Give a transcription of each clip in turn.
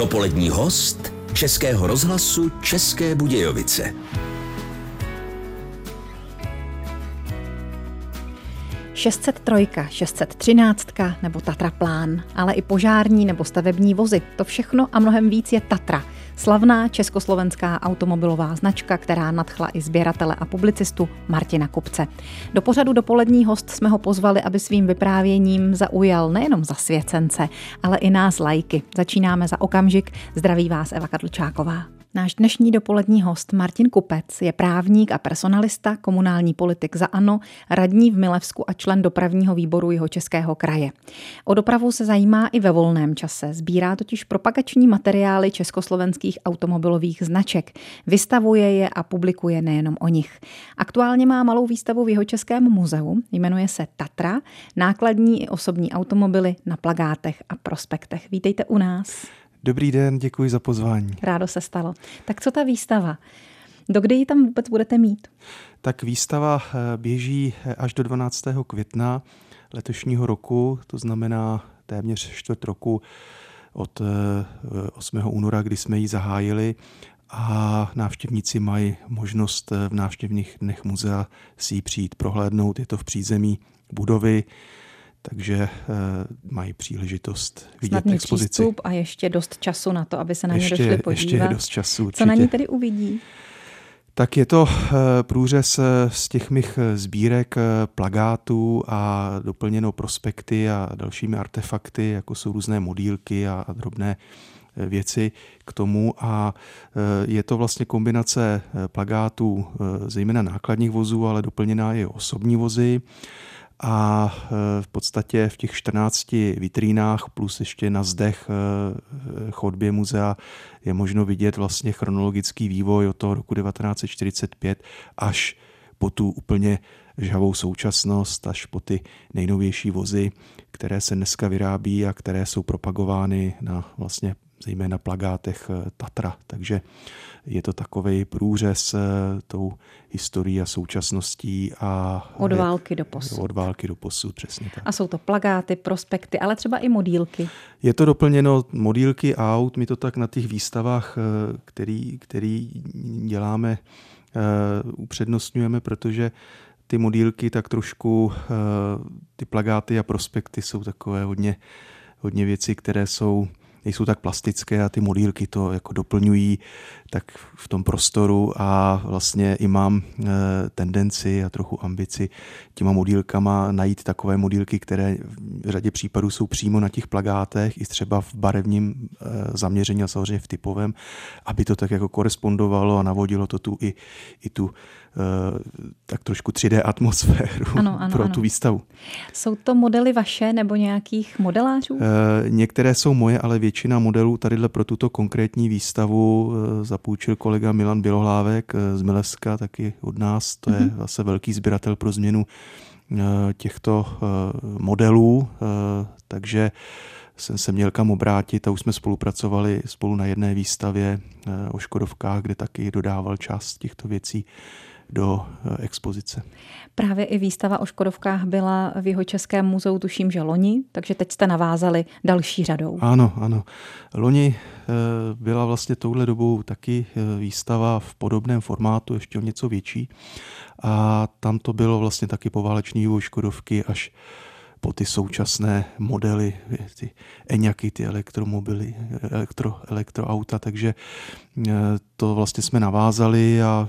Dopolední host Českého rozhlasu České Budějovice. 603, 613 nebo Tatra Plán, ale i požární nebo stavební vozy. To všechno a mnohem víc je Tatra. Slavná československá automobilová značka, která nadchla i sběratele a publicistu Martina Kupce. Do pořadu dopolední host jsme ho pozvali, aby svým vyprávěním zaujal nejenom zasvěcence, ale i nás lajky. Začínáme za okamžik. Zdraví vás Eva Kadlčáková. Náš dnešní dopolední host Martin Kupec je právník a personalista, komunální politik za ANO, radní v Milevsku a člen dopravního výboru jeho českého kraje. O dopravu se zajímá i ve volném čase. Sbírá totiž propagační materiály československých automobilových značek. Vystavuje je a publikuje nejenom o nich. Aktuálně má malou výstavu v jeho českém muzeu, jmenuje se Tatra, nákladní i osobní automobily na plagátech a prospektech. Vítejte u nás. Dobrý den, děkuji za pozvání. Rádo se stalo. Tak co ta výstava? Dokdy ji tam vůbec budete mít? Tak výstava eh, běží eh, až do 12. května letošního roku, to znamená téměř čtvrt roku od 8. Eh, února, kdy jsme ji zahájili a návštěvníci mají možnost v návštěvních dnech muzea si ji přijít prohlédnout. Je to v přízemí budovy takže e, mají příležitost vidět Snadný expozici. přístup a ještě dost času na to, aby se na ně ještě, došli podívat. Ještě je dost času. Určitě. Co na ní tedy uvidí? Tak je to e, průřez e, z těch mých sbírek plagátů a doplněno prospekty a dalšími artefakty, jako jsou různé modílky a, a drobné věci k tomu a je to vlastně kombinace plagátů zejména nákladních vozů, ale doplněná i osobní vozy a e, v podstatě v těch 14 vitrínách plus ještě na zdech e, chodbě muzea je možno vidět vlastně chronologický vývoj od toho roku 1945 až po tu úplně žhavou současnost, až po ty nejnovější vozy, které se dneska vyrábí a které jsou propagovány na vlastně zejména plagátech e, Tatra. Takže je to takový průřez eh, tou historií a současností a od války do posud. Od války do posud, přesně tak. A jsou to plagáty, prospekty, ale třeba i modílky. Je to doplněno modílky aut, my to tak na těch výstavách, eh, který, který děláme, eh, upřednostňujeme, protože ty modílky tak trošku, ty plagáty a prospekty jsou takové hodně, hodně věci, které jsou nejsou tak plastické a ty modílky to jako doplňují tak v tom prostoru a vlastně i mám eh, tendenci a trochu ambici těma modílkama najít takové modílky, které v řadě případů jsou přímo na těch plagátech i třeba v barevním eh, zaměření a samozřejmě v typovém, aby to tak jako korespondovalo a navodilo to tu i, i tu tak trošku 3D atmosféru ano, ano, pro ano. tu výstavu. Jsou to modely vaše nebo nějakých modelářů? E, některé jsou moje, ale většina modelů tadyhle pro tuto konkrétní výstavu e, zapůjčil kolega Milan Bělohlávek z Mileska, taky od nás. To je mm-hmm. zase velký sběratel pro změnu těchto modelů, takže jsem se měl kam obrátit a už jsme spolupracovali spolu na jedné výstavě o Škodovkách, kde taky dodával část těchto věcí do eh, expozice. Právě i výstava o Škodovkách byla v jeho Českém muzeu, tuším, že loni, takže teď jste navázali další řadou. Ano, ano. Loni eh, byla vlastně touhle dobou taky eh, výstava v podobném formátu, ještě o něco větší. A tam to bylo vlastně taky poválečný vývoj Škodovky až po ty současné modely, ty Eňaky, ty elektromobily, elektro, elektroauta, takže to vlastně jsme navázali a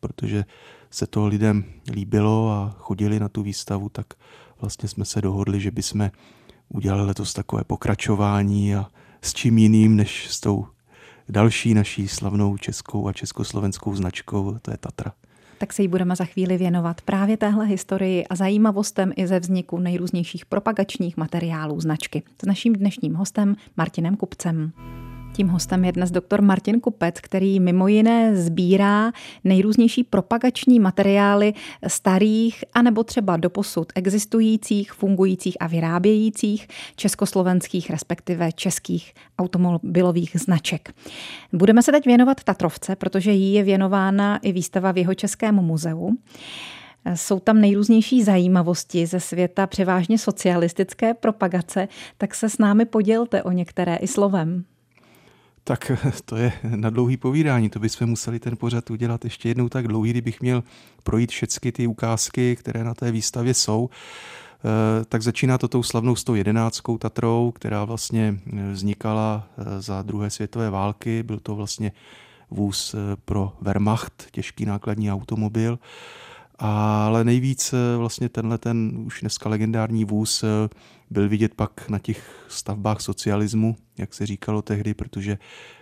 protože se to lidem líbilo a chodili na tu výstavu, tak vlastně jsme se dohodli, že bychom udělali letos takové pokračování a s čím jiným, než s tou další naší slavnou českou a československou značkou, to je Tatra. Tak se jí budeme za chvíli věnovat právě téhle historii a zajímavostem i ze vzniku nejrůznějších propagačních materiálů značky. S naším dnešním hostem Martinem Kupcem. Tím hostem je dnes doktor Martin Kupec, který mimo jiné sbírá nejrůznější propagační materiály starých anebo třeba doposud existujících, fungujících a vyrábějících československých, respektive českých automobilových značek. Budeme se teď věnovat Tatrovce, protože jí je věnována i výstava v jeho Českém muzeu. Jsou tam nejrůznější zajímavosti ze světa převážně socialistické propagace, tak se s námi podělte o některé i slovem. Tak to je na dlouhý povídání, to bychom museli ten pořad udělat ještě jednou tak dlouhý, kdybych měl projít všechny ty ukázky, které na té výstavě jsou. Eh, tak začíná to tou slavnou 111 Tatrou, která vlastně eh, vznikala eh, za druhé světové války. Byl to vlastně vůz pro Wehrmacht, těžký nákladní automobil. Ale nejvíc vlastně tenhle ten už dneska legendární vůz byl vidět pak na těch stavbách socialismu, jak se říkalo tehdy, protože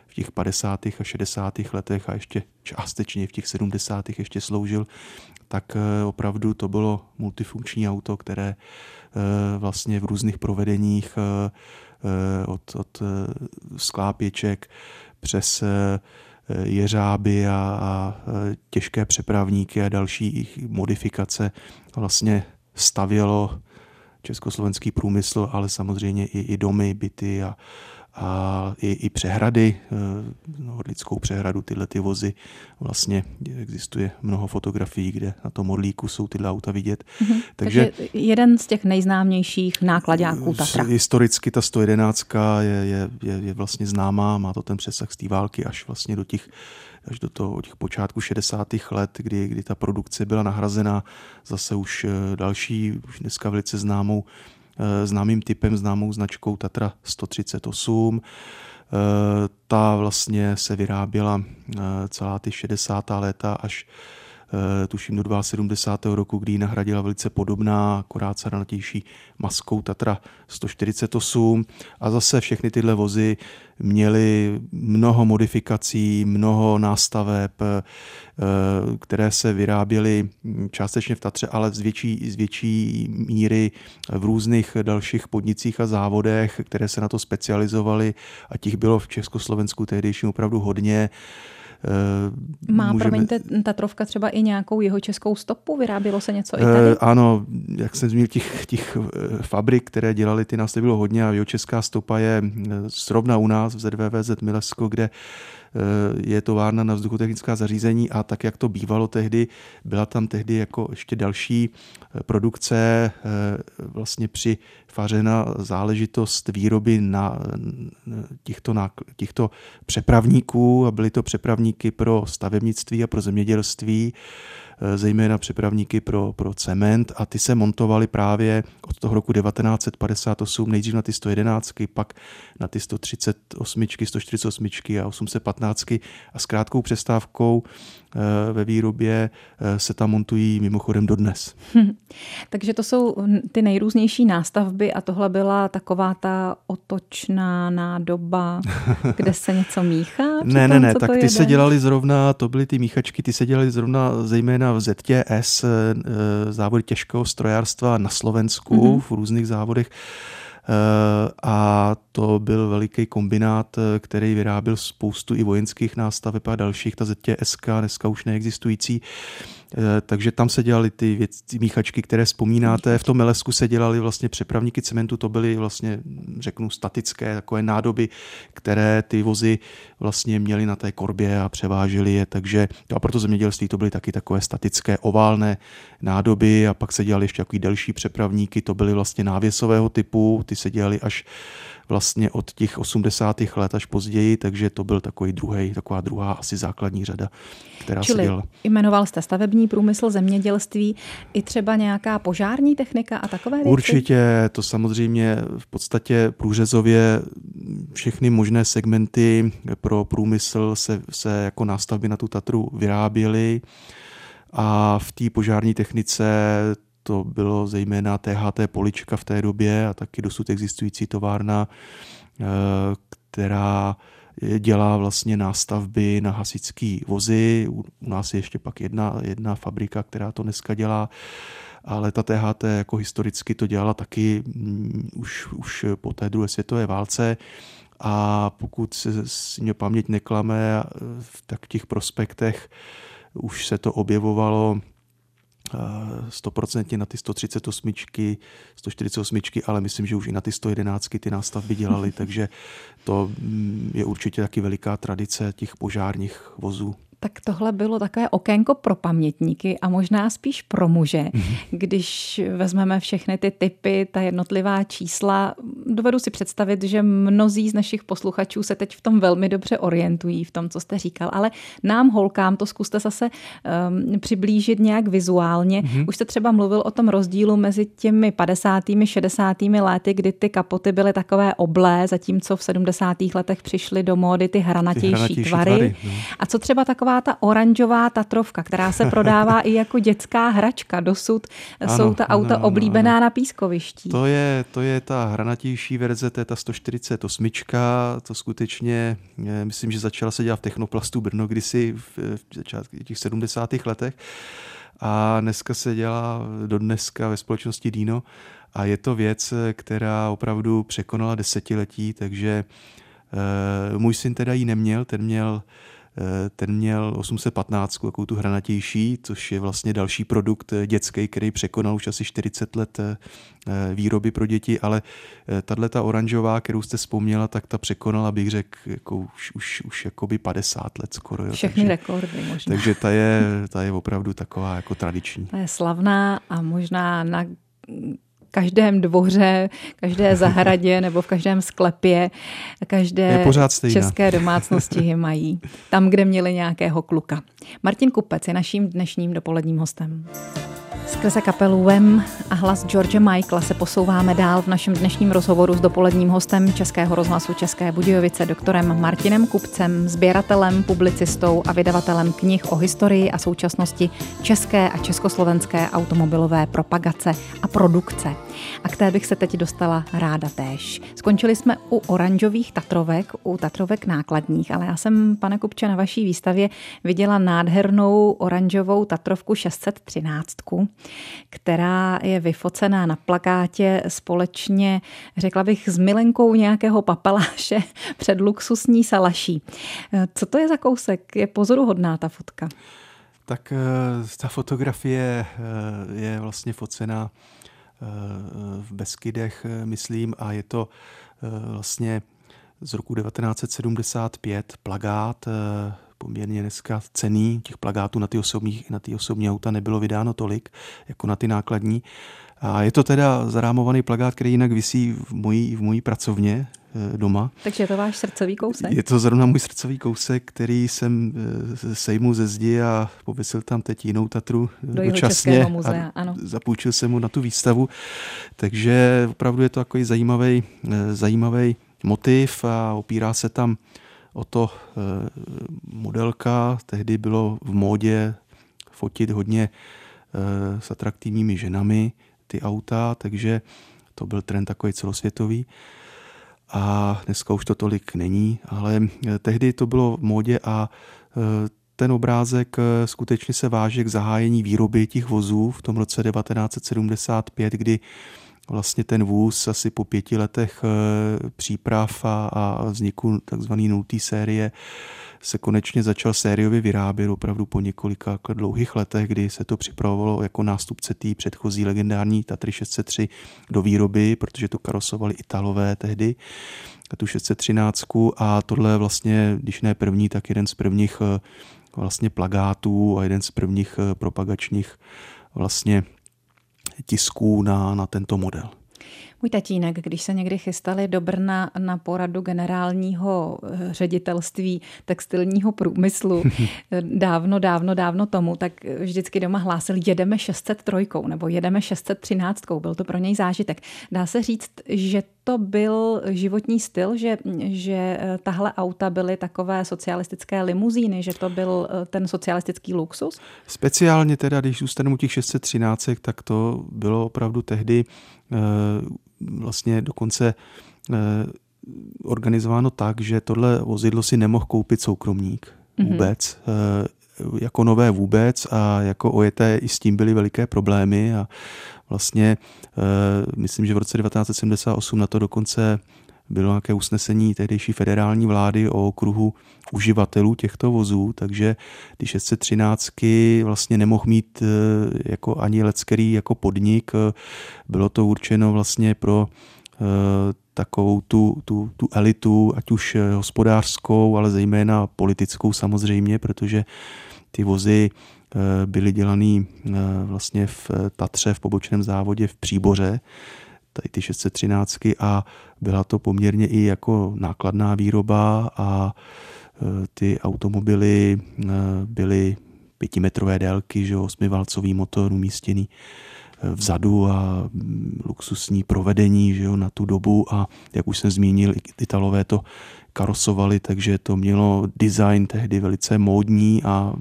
v těch 50. a 60. letech a ještě částečně v těch 70. ještě sloužil tak eh, opravdu to bylo multifunkční auto, které eh, vlastně v různých provedeních eh, od, od sklápěček přes jeřáby a, a těžké přepravníky a další modifikace vlastně stavělo československý průmysl, ale samozřejmě i, i domy, byty a, a i, i přehrady, Horlickou no, přehradu, tyhle ty vozy. Vlastně existuje mnoho fotografií, kde na tom modlíku jsou tyhle auta vidět. Mm-hmm. Takže, Takže jeden z těch nejznámějších nákladáků Tatra. Historicky ta 111 je, je, je, je vlastně známá, má to ten přesah z té války až vlastně do těch až do toho těch počátku 60. let, kdy, kdy ta produkce byla nahrazena zase už eh, další, už dneska velice známou Eh, známým typem, známou značkou Tatra 138. Eh, ta vlastně se vyráběla celá ty 60. léta až tuším do 72. roku, kdy ji nahradila velice podobná, akorát natější maskou Tatra 148 a zase všechny tyhle vozy měly mnoho modifikací, mnoho nástaveb, eh, které se vyráběly částečně v Tatře, ale z větší, z větší míry v různých dalších podnicích a závodech, které se na to specializovaly a těch bylo v Československu tehdejším opravdu hodně. Eh, Má, můžeme... promiňte, Tatrovka třeba i nějakou jeho českou stopu? Vyrábělo se něco i tady? Uh, ano, jak jsem zmínil, těch, těch eh, fabrik, které dělali ty nás bylo hodně a jeho česká stopa je zrovna u nás v ZVVZ Milesko, kde Eh, je továrna na vzduchotechnická zařízení a tak, jak to bývalo tehdy, byla tam tehdy jako ještě další eh, produkce eh, vlastně při fařena záležitost výroby na těchto, těchto přepravníků a byly to přepravníky pro stavebnictví a pro zemědělství. Eh, zejména přepravníky pro, pro cement. A ty se montovaly právě od toho roku 1958 nejdřív na ty 111, pak na ty 138, 148 a 815 a s krátkou přestávkou ve výrobě eh, se tam montují mimochodem dodnes. Hm. Takže to jsou ty nejrůznější nástavby a tohle byla taková ta otočná nádoba, kde se něco míchá? ne, ne, ne, tak ty jede? se dělali zrovna, to byly ty míchačky, ty se dělali zrovna zejména zejména v ZTS, eh, závody těžkého strojárstva na Slovensku mm-hmm. v různých závodech. Eh, a to byl veliký kombinát, eh, který vyráběl spoustu i vojenských nástaveb a dalších, ta ZTSK, dneska už neexistující. Eh, takže tam se dělaly ty věci, míchačky, které vzpomínáte. V tom Melesku se dělali vlastně přepravníky cementu, to byly vlastně, řeknu, statické takové nádoby, které ty vozy vlastně měly na té korbě a převážely je, takže a proto zemědělství to byly taky takové statické oválné nádoby a pak se dělali ještě takový delší přepravníky, to byly vlastně návěsového typu, ty se dělali až vlastně od těch 80. let až později, takže to byl takový druhý, taková druhá asi základní řada, která Čili se dělala. jmenoval jste stavební průmysl, zemědělství, i třeba nějaká požární technika a takové věci? Určitě, to samozřejmě v podstatě průřezově všechny možné segmenty pro průmysl se, se jako nástavby na tu Tatru vyráběly a v té požární technice to bylo zejména THT Polička v té době a taky dosud existující továrna, eh, která dělá vlastně nástavby na hasičský vozy. U nás je ještě pak jedna, jedna fabrika, která to dneska dělá. Ale ta THT jako historicky to dělala taky mm, už, už po té druhé světové válce. A pokud se si mě paměť neklame, tak v těch prospektech už se to objevovalo stoprocentně na ty 138, 148, ale myslím, že už i na ty 111 ty nástavby dělali, takže to mm, je určitě taky veliká tradice těch požárních vozů. Tak tohle bylo takové okénko pro pamětníky a možná spíš pro muže. Mm-hmm. Když vezmeme všechny ty typy, ta jednotlivá čísla, dovedu si představit, že mnozí z našich posluchačů se teď v tom velmi dobře orientují, v tom, co jste říkal, ale nám holkám to zkuste zase um, přiblížit nějak vizuálně. Mm-hmm. Už jste třeba mluvil o tom rozdílu mezi těmi 50. 60. lety, kdy ty kapoty byly takové oblé, zatímco v 70. letech přišly do módy ty hranatější, ty hranatější tvary. tvary no. A co třeba taková ta oranžová Tatrovka, která se prodává i jako dětská hračka. Dosud ano, jsou ta auta ano, oblíbená ano. na pískoviští. To je, to je ta hranatější verze, to je ta 148. To skutečně, eh, myslím, že začala se dělat v Technoplastu Brno kdysi v, v těch 70. letech a dneska se dělá do dneska ve společnosti Dino a je to věc, která opravdu překonala desetiletí, takže uh, můj syn teda ji neměl, ten měl Eh, ten měl 815, takovou tu hranatější, což je vlastně další produkt eh, dětský, který překonal už asi 40 let eh, výroby pro děti, ale tahle ta oranžová, kterou jste vzpomněla, tak ta překonala, bych řekl, jako už, už, už jakoby 50 let skoro. Jo. Všechny takže, rekordy možná. Takže ta je, ta je opravdu taková jako tradiční. Ta je slavná a možná na každém dvoře, každé zahradě nebo v každém sklepě, každé české domácnosti je mají. Tam, kde měli nějakého kluka. Martin Kupec je naším dnešním dopoledním hostem. Skrze kapelu Wem a hlas George Michaela se posouváme dál v našem dnešním rozhovoru s dopoledním hostem Českého rozhlasu České Budějovice, doktorem Martinem Kupcem, sběratelem, publicistou a vydavatelem knih o historii a současnosti české a československé automobilové propagace a produkce. A k té bych se teď dostala ráda též. Skončili jsme u oranžových Tatrovek, u Tatrovek nákladních, ale já jsem, pane Kupče, na vaší výstavě viděla nádhernou oranžovou Tatrovku 613, která je vyfocená na plakátě společně, řekla bych, s milenkou nějakého papaláše před luxusní salaší. Co to je za kousek? Je pozoruhodná ta fotka. Tak eh, ta fotografie eh, je vlastně focená eh, v Beskydech, myslím, a je to vlastně z roku 1975 plagát poměrně dneska cený. Těch plagátů na ty osobní, na ty osobní auta nebylo vydáno tolik, jako na ty nákladní. A je to teda zarámovaný plagát, který jinak visí v mojí, v mojí pracovně eh, doma. Takže je to váš srdcový kousek? Je to zrovna můj srdcový kousek, který jsem eh, sejmu ze zdi a pověsil tam teď jinou Tatru Do dočasně muzea, ano. zapůjčil jsem mu na tu výstavu. Takže opravdu je to takový zajímavý, eh, zajímavý motiv a opírá se tam o to eh, modelka. Tehdy bylo v módě fotit hodně eh, s atraktivními ženami ty auta, takže to byl trend takový celosvětový. A dneska už to tolik není, ale eh, tehdy to bylo v módě a ten obrázek skutečně se váže k zahájení výroby těch vozů v tom roce 1975, kdy vlastně ten vůz asi po pěti letech příprav a, a vzniku takzvané nultý série se konečně začal sériově vyrábět opravdu po několika dlouhých letech, kdy se to připravovalo jako nástupce té předchozí legendární Tatry 603 do výroby, protože to karosovali Italové tehdy, tu 613 a tohle vlastně, když ne první, tak jeden z prvních eh, vlastně plagátů a jeden z prvních eh, propagačních vlastně tisků na, na tento model. Můj tatínek, když se někdy chystali do Brna na poradu generálního eh, ředitelství textilního průmyslu dávno, dávno, dávno tomu, tak vždycky doma hlásil, jedeme 603 nebo jedeme 613. Byl to pro něj zážitek. Dá se říct, že to byl životní styl, že, že eh, tahle auta byly takové socialistické limuzíny, že to byl eh, ten socialistický luxus? Speciálně teda, když zůstaneme u těch 613, tak to bylo opravdu tehdy eh, vlastně dokonce organizováno tak, že tohle vozidlo si nemohl koupit soukromník mhm. vůbec. Mm-hmm jako nové vůbec a jako ojeté i s tím byly veliké problémy a vlastně myslím, že v roce 1978 na to dokonce bylo nějaké usnesení tehdejší federální vlády o okruhu uživatelů těchto vozů, takže ty 613 vlastně nemohl mít jako ani leckerý jako podnik, bylo to určeno vlastně pro takovou tu, tu, tu elitu, ať už hospodářskou, ale zejména politickou samozřejmě, protože ty vozy byly dělaný vlastně v Tatře, v pobočném závodě v Příboře, tady ty 613 a byla to poměrně i jako nákladná výroba a e, ty automobily e, byly pětimetrové délky, že osmivalcový motor umístěný vzadu a luxusní provedení že jo, na tu dobu a jak už jsem zmínil, Italové to karosovali, takže to mělo design tehdy velice módní a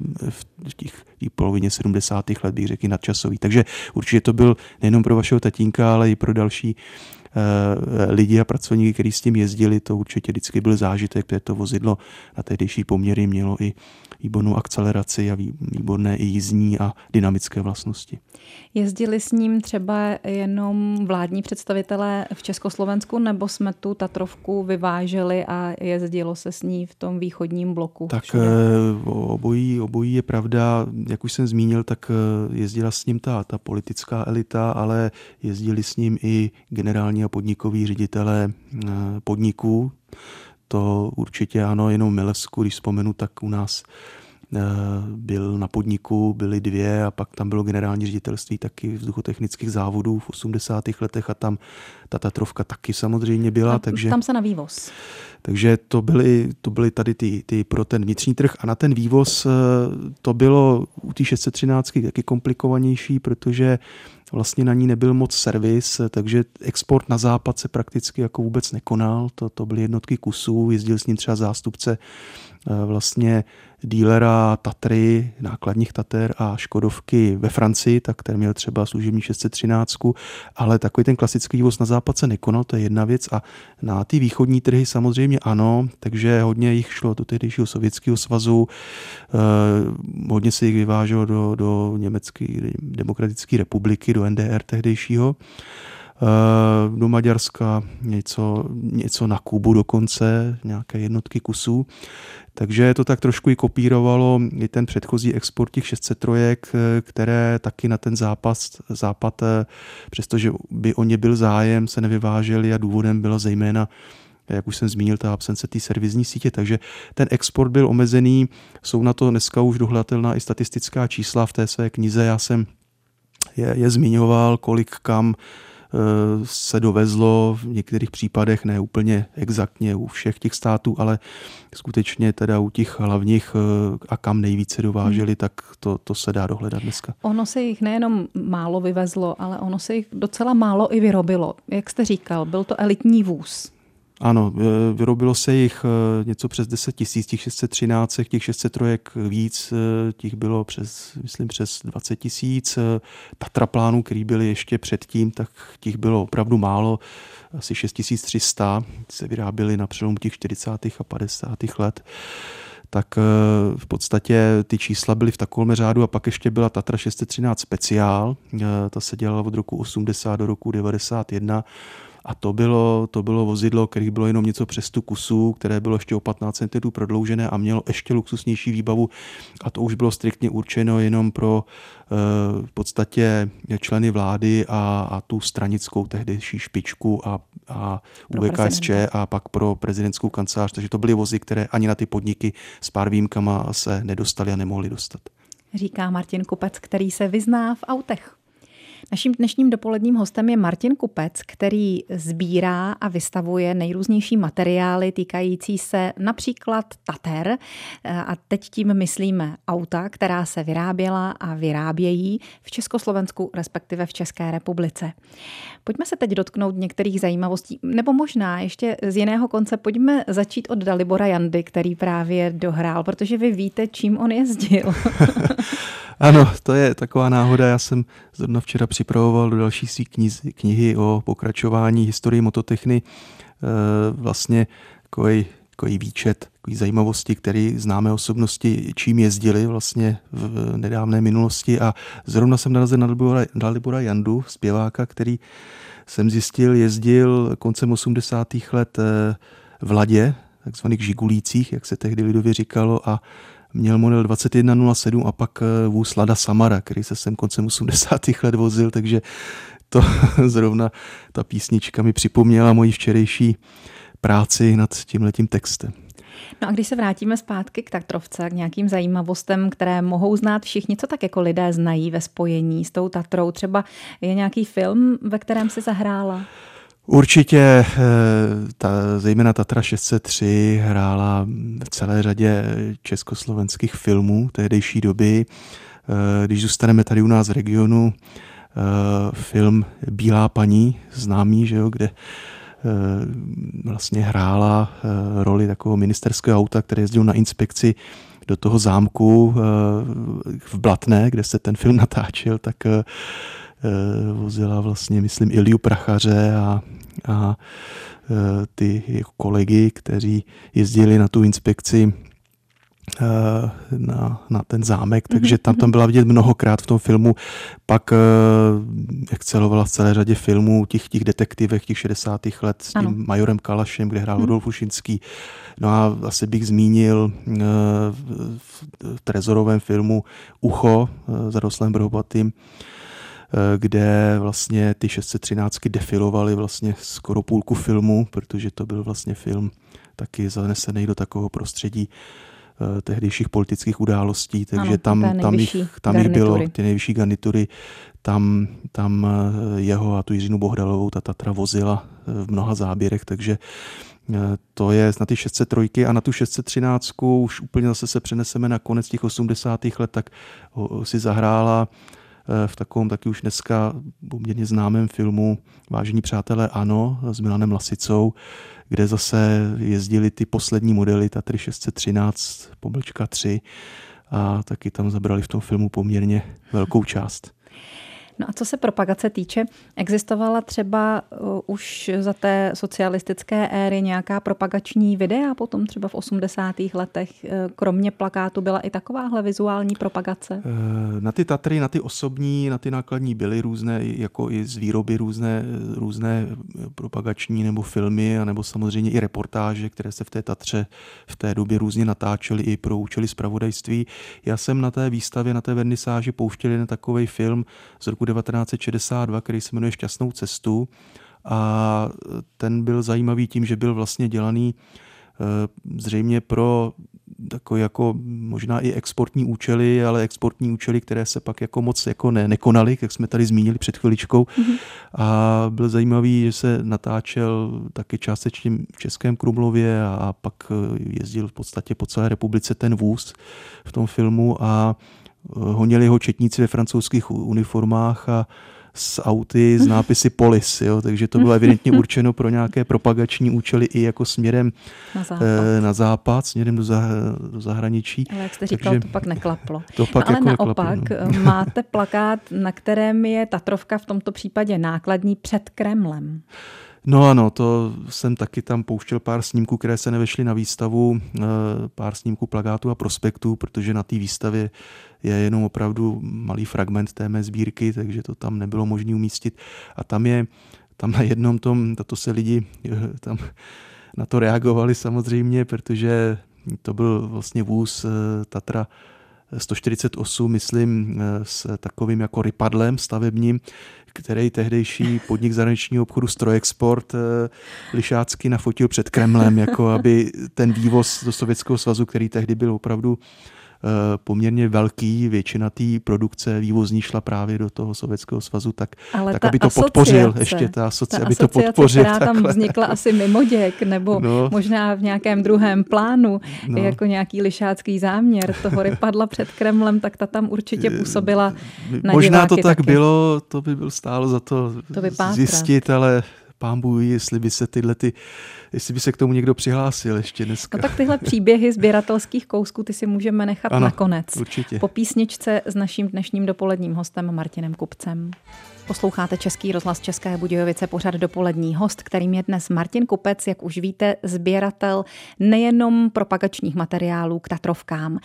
v těch polovině 70. let bych řekl nadčasový. Takže určitě to byl nejenom pro vašeho tatínka, ale i pro další lidi a pracovníky, kteří s tím jezdili, to určitě vždycky byl zážitek, protože to vozidlo na tehdejší poměry mělo i výbornou akceleraci a výborné i jízdní a dynamické vlastnosti. Jezdili s ním třeba jenom vládní představitelé v Československu, nebo jsme tu Tatrovku vyváželi a jezdilo se s ní v tom východním bloku? Tak všude? Eh, obojí, obojí je pravda. Jak už jsem zmínil, tak eh, jezdila s ním ta, ta politická elita, ale jezdili s ním i generální a podnikoví ředitelé eh, podniků, to určitě ano, jenom Milevsku, když vzpomenu, tak u nás eh, byl na podniku, byly dvě a pak tam bylo generální ředitelství taky vzduchotechnických závodů v 80. letech a tam ta Tatrovka taky samozřejmě byla. A takže, tam se na vývoz. Takže to byly, to byly tady ty, ty pro ten vnitřní trh a na ten vývoz eh, to bylo u té 613 taky komplikovanější, protože vlastně na ní nebyl moc servis, takže export na západ se prakticky jako vůbec nekonal. To, to byly jednotky kusů, jezdil s ním třeba zástupce vlastně dílera Tatry, nákladních Tater a Škodovky ve Francii, tak ten měl třeba služební 613, ale takový ten klasický vývoz na západ se nekonal, to je jedna věc a na ty východní trhy samozřejmě ano, takže hodně jich šlo do tehdejšího sovětského svazu, eh, hodně se jich vyváželo do, do Německé demokratické republiky, do NDR tehdejšího. Eh, do Maďarska, něco, něco na Kubu dokonce, nějaké jednotky kusů. Takže to tak trošku i kopírovalo i ten předchozí export těch 600 trojek, eh, které taky na ten zápas, západ, eh, přestože by o ně byl zájem, se nevyváželi a důvodem bylo zejména jak už jsem zmínil, ta absence té servisní sítě, takže ten export byl omezený, jsou na to dneska už dohledatelná i statistická čísla v té své knize, já jsem je, je zmiňoval, kolik kam Eh, se dovezlo v některých případech, ne úplně exaktně u všech těch států, ale skutečně teda u těch hlavních eh, a kam nejvíce dováželi, hmm. tak to, to se dá dohledat dneska. Ono se jich nejenom málo vyvezlo, ale ono se jich docela málo i vyrobilo. Jak jste říkal, byl to elitní vůz. Ano, e, vyrobilo se jich e, něco přes 10 tisíc, těch 613, těch 600 trojek víc, e, těch bylo přes, myslím, přes 20 tisíc. Tatraplánů, který byly ještě předtím, tak těch bylo opravdu málo, asi 6300, se vyráběly na přelomu těch 40. a 50. let tak v podstatě ty čísla byly v takovém řádu a pak ještě byla Tatra 613 speciál, ta se dělala od roku 80 do roku 91 a to bylo, to bylo vozidlo, které bylo jenom něco přes tu kusů, které bylo ještě o 15 cm prodloužené a mělo ještě luxusnější výbavu. A to už bylo striktně určeno jenom pro eh, v podstatě členy vlády a, a tu stranickou tehdejší špičku a, a UVKSČ a pak pro prezidentskou kancelář. Takže to byly vozy, které ani na ty podniky s pár výjimkama se nedostaly a nemohly dostat. Říká Martin Kupec, který se vyzná v autech. Naším dnešním dopoledním hostem je Martin Kupec, který sbírá a vystavuje nejrůznější materiály týkající se například Tater. A teď tím myslíme auta, která se vyráběla a vyrábějí v Československu, respektive v České republice. Pojďme se teď dotknout některých zajímavostí, nebo možná ještě z jiného konce. Pojďme začít od Dalibora Jandy, který právě dohrál, protože vy víte, čím on jezdil. Ano, to je taková náhoda. Já jsem zrovna včera připravoval do další svý knihy, knihy o pokračování historii mototechny. E, vlastně takový, takový výčet, takový zajímavosti, které známé osobnosti čím jezdili vlastně v nedávné minulosti. A zrovna jsem narazil na Dalibora, Dalibora Jandu, zpěváka, který jsem zjistil, jezdil koncem 80. let e, v Ladě, takzvaných žigulících, jak se tehdy lidově říkalo, a měl model 2107 a pak eh, vůz Lada Samara, který se sem koncem 80. let vozil, takže to zrovna ta písnička mi připomněla moji včerejší práci nad tímhletím textem. No a když se vrátíme zpátky k Tatrovce, k nějakým zajímavostem, které mohou znát všichni, co tak jako lidé znají ve spojení s tou Tatrou, třeba je nějaký film, ve kterém se zahrála? Určitě, eh, ta, zejména Tatra 603 hrála v celé řadě československých filmů tehdejší doby. Eh, když zůstaneme tady u nás v regionu, eh, film Bílá paní, známý, že jo, kde vlastně hrála roli takového ministerského auta, který jezdil na inspekci do toho zámku v Blatné, kde se ten film natáčel, tak vozila vlastně, myslím, Iliu Prachaře a, a ty jeho kolegy, kteří jezdili na tu inspekci Eh, na, na ten zámek, mhm, takže tam, tam mhm. byla vidět mnohokrát v tom filmu. Pak excelovala v celé řadě filmů, těch, těch detektivech těch 60. let s tím ano. majorem Kalašem, kde hrál Rodolf Ušinský. No a asi bych zmínil v, trezorovém filmu Ucho za Roslem Brohobatým, kde vlastně ty 613 defilovaly vlastně skoro půlku filmu, protože to byl vlastně film taky zanesený do takového prostředí Eh, tehdejších politických událostí, takže ano, tam, tam, jich, tam jich bylo, ty nejvyšší garnitury, tam, tam eh, jeho a tu Jiřinu Bohdalovou ta Tatra vozila eh, v mnoha záběrech, takže to je na ty 603 a na tu 613 už úplně zase se přeneseme na konec těch 80. let, tak si zahrála v takovém taky už dneska poměrně známém filmu Vážení přátelé Ano s Milanem Lasicou, kde zase jezdili ty poslední modely Tatry 613 pomlčka 3 a taky tam zabrali v tom filmu poměrně velkou část. No a co se propagace týče, existovala třeba uh, už za té socialistické éry nějaká propagační videa potom třeba v 80. letech? Uh, kromě plakátu byla i takováhle vizuální propagace? Uh, na ty Tatry, na ty osobní, na ty nákladní byly různé, jako i z výroby různé, různé propagační nebo filmy, nebo samozřejmě i reportáže, které se v té Tatře v té době různě natáčely i pro účely zpravodajství. Já jsem na té výstavě, na té vernisáži pouštěl jeden takový film z roku 1962, který se jmenuje Šťastnou cestu a ten byl zajímavý tím, že byl vlastně dělaný eh, zřejmě pro takový jako možná i exportní účely, ale exportní účely, které se pak jako moc jako ne, nekonaly, jak jsme tady zmínili před chviličkou. Mm-hmm. A byl zajímavý, že se natáčel taky částečně v Českém Krumlově a, a pak eh, jezdil v podstatě po celé republice ten vůz v tom filmu a honili ho četníci ve francouzských uniformách a s auty z nápisy Polis, jo, takže to bylo evidentně určeno pro nějaké propagační účely i jako směrem na západ, eh, na západ směrem do, zah, do zahraničí. Ale jak jste říkal, takže, to pak neklaplo. To pak no, jako ale naopak neklaplo, no. máte plakát, na kterém je Tatrovka v tomto případě nákladní před Kremlem. No ano, to jsem taky tam pouštěl pár snímků, které se nevešly na výstavu, eh, pár snímků plagátů a prospektů, protože na té výstavě je jenom opravdu malý fragment té mé sbírky, takže to tam nebylo možné umístit. A tam je, tam na jednom tom, to se lidi eh, tam na to reagovali samozřejmě, protože to byl vlastně vůz eh, Tatra 148, myslím, s takovým jako rypadlem stavebním, který tehdejší podnik zahraničního obchodu Strojexport eh, Lišácky nafotil před Kremlem, jako aby ten vývoz do Sovětského svazu, který tehdy byl opravdu poměrně velký, většina té produkce vývozní šla právě do toho Sovětského svazu, tak, Ale tak aby to podpořil, ještě ta asociace, ta aby to podpořil. která takhle. tam vznikla asi mimoděk, nebo no, možná v nějakém druhém plánu, no. jako nějaký lišácký záměr toho rypadla před Kremlem, tak ta tam určitě působila na Možná to tak taky. bylo, to by byl stálo za to, to zjistit, ale pán Bůh, jestli by se tyhle ty, jestli by se k tomu někdo přihlásil ještě dneska. No tak tyhle příběhy sběratelských kousků, ty si můžeme nechat ano, nakonec. Určitě. Po písničce s naším dnešním dopoledním hostem Martinem Kupcem. Posloucháte Český rozhlas České Budějovice, pořad dopolední host, kterým je dnes Martin Kupec, jak už víte, sběratel nejenom propagačních materiálů k Tatrovkám.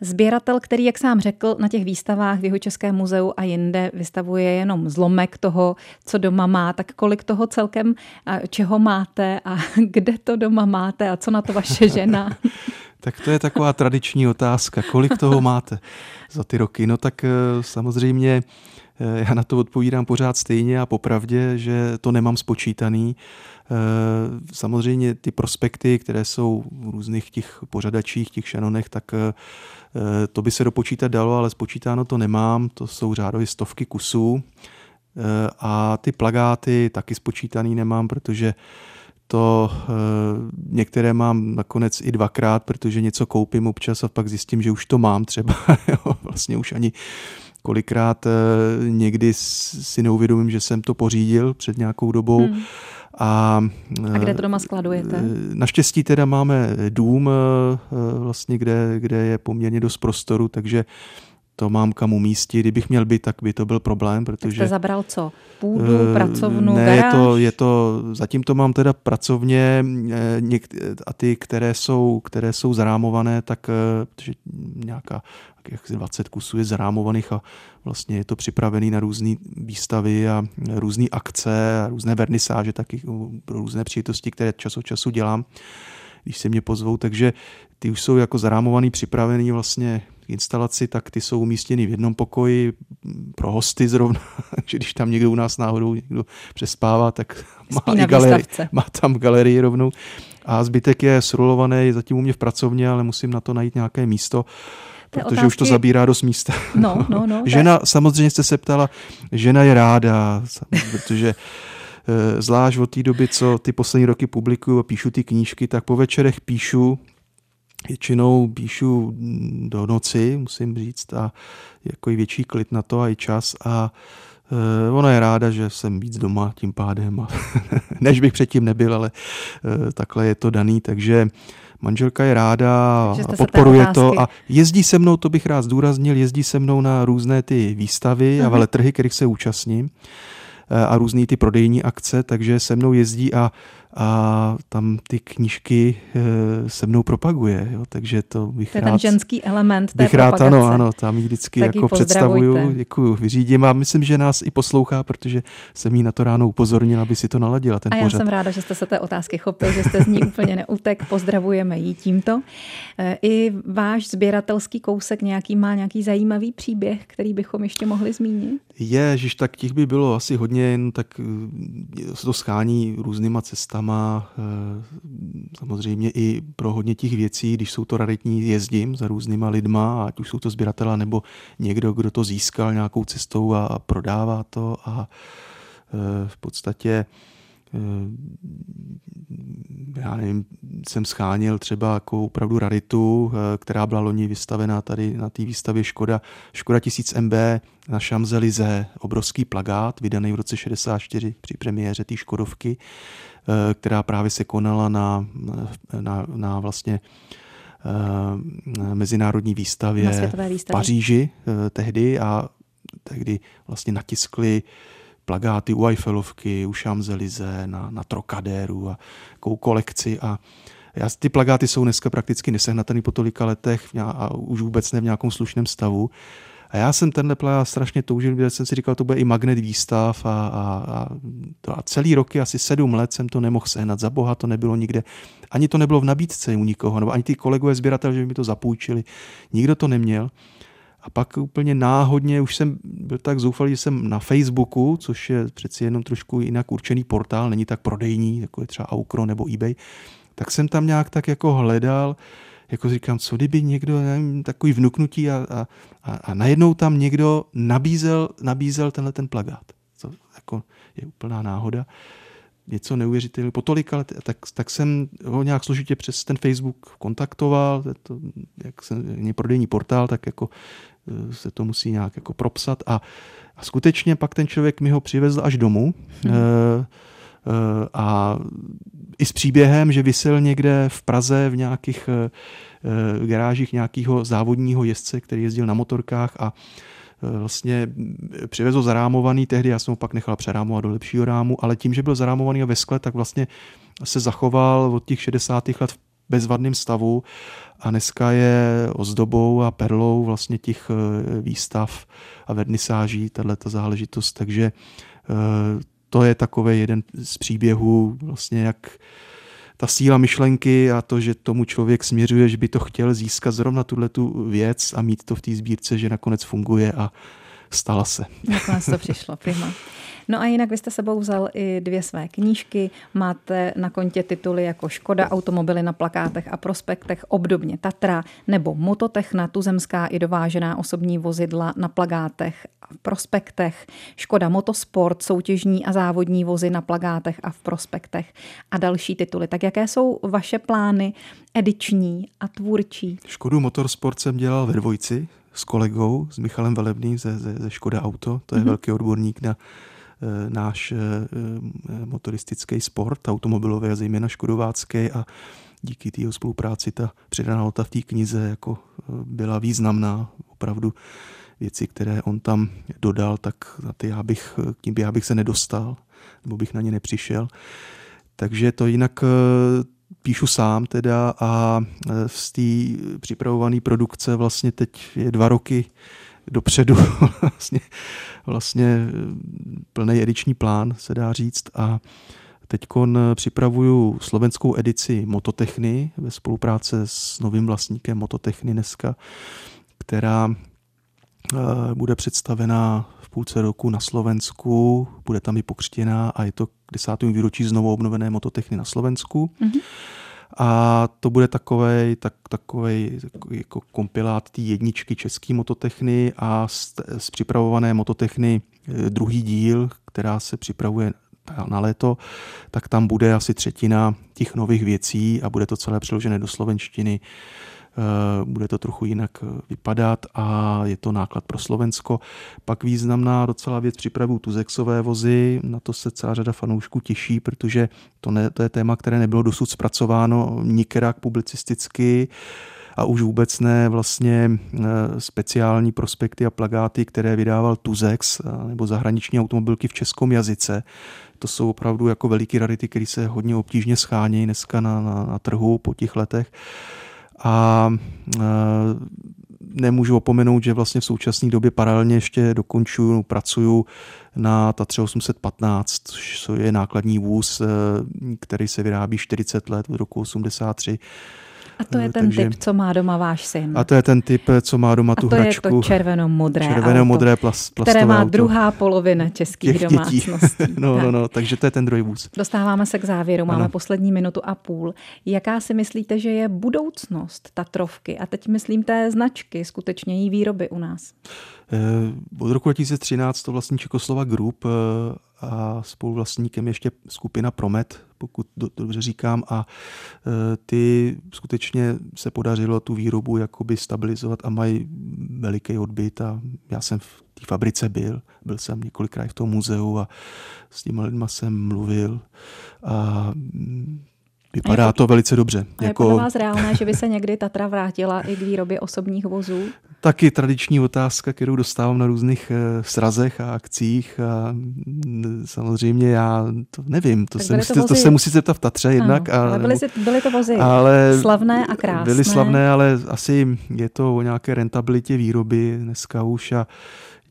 Sběratel, který, jak sám řekl, na těch výstavách v jeho Českém muzeu a jinde vystavuje jenom zlomek toho, co doma má, tak kolik toho celkem, čeho máte a kde to doma máte a co na to vaše žena? Tak to je taková tradiční otázka. Kolik toho máte za ty roky? No tak samozřejmě já na to odpovídám pořád stejně a popravdě, že to nemám spočítaný. Samozřejmě ty prospekty, které jsou v různých těch pořadačích, těch šanonech, tak to by se dopočítat dalo, ale spočítáno to nemám. To jsou řádově stovky kusů. A ty plagáty taky spočítaný nemám, protože to e, některé mám nakonec i dvakrát, protože něco koupím občas a pak zjistím, že už to mám třeba. vlastně už ani kolikrát někdy si neuvědomím, že jsem to pořídil před nějakou dobou. Hmm. A, a kde to doma skladujete? Naštěstí teda máme dům, vlastně, kde, kde je poměrně dost prostoru, takže to mám kam umístit. Kdybych měl být, tak by to byl problém, protože... Tak jste zabral co? Půdu, uh, pracovnu, Ne, garáž? je to, je to, zatím to mám teda pracovně eh, něk, a ty, které jsou, které jsou zarámované, tak eh, protože nějaká jak 20 kusů je zarámovaných a vlastně je to připravený na různé výstavy a různé akce a různé vernisáže, taky pro různé příležitosti, které čas od času dělám když se mě pozvou, takže ty už jsou jako zarámovaný, připravený vlastně k instalaci, tak ty jsou umístěny v jednom pokoji pro hosty zrovna, takže když tam někdo u nás náhodou někdo přespává, tak má, i galerii, má tam galerii rovnou. A zbytek je srolovaný zatím u mě v pracovně, ale musím na to najít nějaké místo, protože otázky... už to zabírá dost místa. No, no, no. žena, tak... samozřejmě jste se ptala, žena je ráda, protože zvlášť od té doby, co ty poslední roky publikuju a píšu ty knížky, tak po večerech píšu Většinou píšu do noci, musím říct, a jako i větší klid na to a i čas a e, ona je ráda, že jsem víc doma tím pádem, a než bych předtím nebyl, ale e, takhle je to daný, takže manželka je ráda a podporuje to a jezdí se mnou, to bych rád zdůraznil, jezdí se mnou na různé ty výstavy a veletrhy, kterých se účastním a různé ty prodejní akce, takže se mnou jezdí a a tam ty knížky eh, se mnou propaguje, jo, takže to bych to je rád... ten ženský element té bych rád, ano, ano, tam ji vždycky tak jako představuju, děkuju, vyřídím a myslím, že nás i poslouchá, protože jsem jí na to ráno upozornil, aby si to naladila, ten A já pořad. jsem ráda, že jste se té otázky chopil, že jste z ní úplně neutek, pozdravujeme jí tímto. Eh, I váš sběratelský kousek nějaký má nějaký zajímavý příběh, který bychom ještě mohli zmínit? Je, že tak těch by bylo asi hodně, jen tak eh, se to schání různýma cestami má eh, samozřejmě i pro hodně těch věcí, když jsou to raritní, jezdím za různýma lidma, ať už jsou to sběratela nebo někdo, kdo to získal nějakou cestou a prodává to a eh, v podstatě já nevím, jsem schánil třeba jako opravdu raritu, která byla loni vystavená tady na té výstavě Škoda, Škoda 1000 MB na Champs-Élysées, obrovský plagát, vydaný v roce 64 při premiéře té Škodovky, Eh, která právě se konala na, na, na vlastně na eh, mezinárodní výstavě, na výstavě. v Paříži eh, tehdy a tehdy vlastně natiskli plagáty u Eiffelovky, u Champs-Élysées, na, na Trocadéru a kolekci a já, ty plagáty jsou dneska prakticky nesehnatelné po tolika letech a už vůbec ne v nějakém slušném stavu. A já jsem tenhle playa strašně toužil, protože jsem si říkal, to bude i magnet výstav a, a, a, to a celý roky, asi sedm let jsem to nemohl sehnat. Za boha to nebylo nikde. Ani to nebylo v nabídce u nikoho, nebo ani ty kolegové sběratel, že by mi to zapůjčili. Nikdo to neměl. A pak úplně náhodně, už jsem byl tak zoufalý, že jsem na Facebooku, což je přeci jenom trošku jinak určený portál, není tak prodejní, jako je třeba Aukro nebo eBay, tak jsem tam nějak tak jako hledal, jako říkám, co kdyby někdo, nevím, takový vnuknutí a, a, a, a najednou tam někdo nabízel, nabízel tenhle ten plagát. Co jako je úplná náhoda. Něco neuvěřitelného. Po tolika let, tak, tak jsem ho nějak složitě přes ten Facebook kontaktoval, to, jak se, je prodejní portál, tak jako se to musí nějak jako propsat a, a skutečně pak ten člověk mi ho přivezl až domů. Hmm. E, a i s příběhem, že vysel někde v Praze v nějakých eh, eh, garážích nějakého závodního jezdce, který jezdil na motorkách a eh, vlastně přivezl zarámovaný, tehdy já jsem ho pak nechal přerámovat do lepšího rámu, ale tím, že byl zarámovaný a ve skle, tak vlastně se zachoval od těch 60. let v bezvadném stavu. A dneska je ozdobou a perlou vlastně těch výstav a vernisáží, tato záležitost, takže to je takový jeden z příběhů, vlastně jak ta síla myšlenky a to, že tomu člověk směřuje, že by to chtěl získat zrovna tuhle tu věc a mít to v té sbírce, že nakonec funguje a stala se. Nakonec to přišlo, prima. No a jinak vy jste sebou vzal i dvě své knížky. Máte na kontě tituly jako Škoda automobily na plakátech a prospektech, obdobně Tatra, nebo Mototechna, tuzemská i dovážená osobní vozidla na plakátech a v prospektech, Škoda Motosport, soutěžní a závodní vozy na plakátech a v prospektech a další tituly. Tak jaké jsou vaše plány ediční a tvůrčí? Škodu Motorsport jsem dělal ve dvojci s kolegou, s Michalem Velebným ze, ze, ze Škoda Auto. To je mm-hmm. velký odborník na Eh, náš eh, motoristický sport, automobilový a zejména škodovácký a díky té spolupráci ta přidaná hodnota v té knize jako byla významná. Opravdu věci, které on tam dodal, tak na ty já bych, k tím já bych se nedostal, nebo bych na ně nepřišel. Takže to jinak píšu sám teda a z té připravované produkce vlastně teď je dva roky dopředu vlastně, vlastně plný ediční plán, se dá říct. A teď připravuju slovenskou edici Mototechny ve spolupráci s novým vlastníkem Mototechny dneska, která eh, bude představená půlce roku na Slovensku, bude tam i pokřtěná a je to k desátému výročí znovu obnovené mototechny na Slovensku. Mm-hmm. A to bude takový tak, takovej, jako kompilát té jedničky české mototechny a z, z připravované mototechny eh, druhý díl, která se připravuje na léto, tak tam bude asi třetina těch nových věcí a bude to celé přeložené do slovenštiny. Eh, bude to trochu jinak eh, vypadat a je to náklad pro Slovensko. Pak významná docela věc připravují tuzexové vozy, na to se celá řada fanoušků těší, protože to, ne, to je téma, které nebylo dosud zpracováno nikterak publicisticky a už vůbec ne vlastně eh, speciální prospekty a plagáty, které vydával Tuzex nebo zahraniční automobilky v českém jazyce. To jsou opravdu jako veliký rarity, které se hodně obtížně schání dneska na, na, na trhu po těch letech a e, nemůžu opomenout, že vlastně v současné době paralelně ještě dokončuju, pracuju na Tatře 815, což je nákladní vůz, e, který se vyrábí 40 let od roku 83 a to je ten Takže, typ, co má doma váš syn. A to je ten typ, co má doma a tu to hračku. je to červeno-modré Červeno-modré auto, plas, plastové Které má auto. druhá polovina českých Těch domácností. no, no, no, takže to je ten druhý vůz. Dostáváme se k závěru, máme ano. poslední minutu a půl. Jaká si myslíte, že je budoucnost Tatrovky? A teď myslím té značky, skutečně její výroby u nás. Eh, od roku 2013 to vlastní Čekoslova Group eh, a spoluvlastníkem ještě skupina Promet, pokud do, dobře říkám, a e, ty skutečně se podařilo tu výrobu jakoby stabilizovat a mají veliký odbyt a já jsem v té fabrice byl, byl jsem několikrát v tom muzeu a s těma lidma jsem mluvil a Vypadá to velice dobře. A jako... je podle vás reálné, že by se někdy Tatra vrátila i k výrobě osobních vozů? Taky tradiční otázka, kterou dostávám na různých eh, srazech a akcích. A mm, samozřejmě já to nevím, to, se, musíte, to, vozy... to se musíte zeptat v Tatře jednak. Ano, ale byly, byly to vozy ale slavné a krásné. Byly slavné, ale asi je to o nějaké rentabilitě výroby dneska už a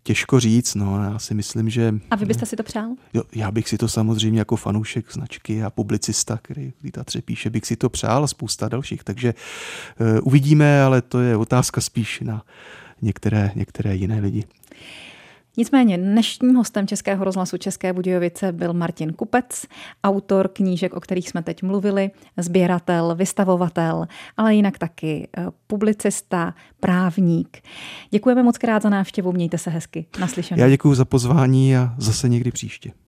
Těžko říct, no, já si myslím, že... A vy byste si to přál? Jo, já bych si to samozřejmě jako fanoušek značky a publicista, který Tatře píše, bych si to přál a spousta dalších, takže uh, uvidíme, ale to je otázka spíš na některé, některé jiné lidi. Nicméně dnešním hostem Českého rozhlasu České Budějovice byl Martin Kupec, autor knížek, o kterých jsme teď mluvili, sběratel, vystavovatel, ale jinak taky eh, publicista, právník. Děkujeme moc krát za návštěvu, mějte se hezky. Naslyšenou. Já děkuji za pozvání a zase někdy příště.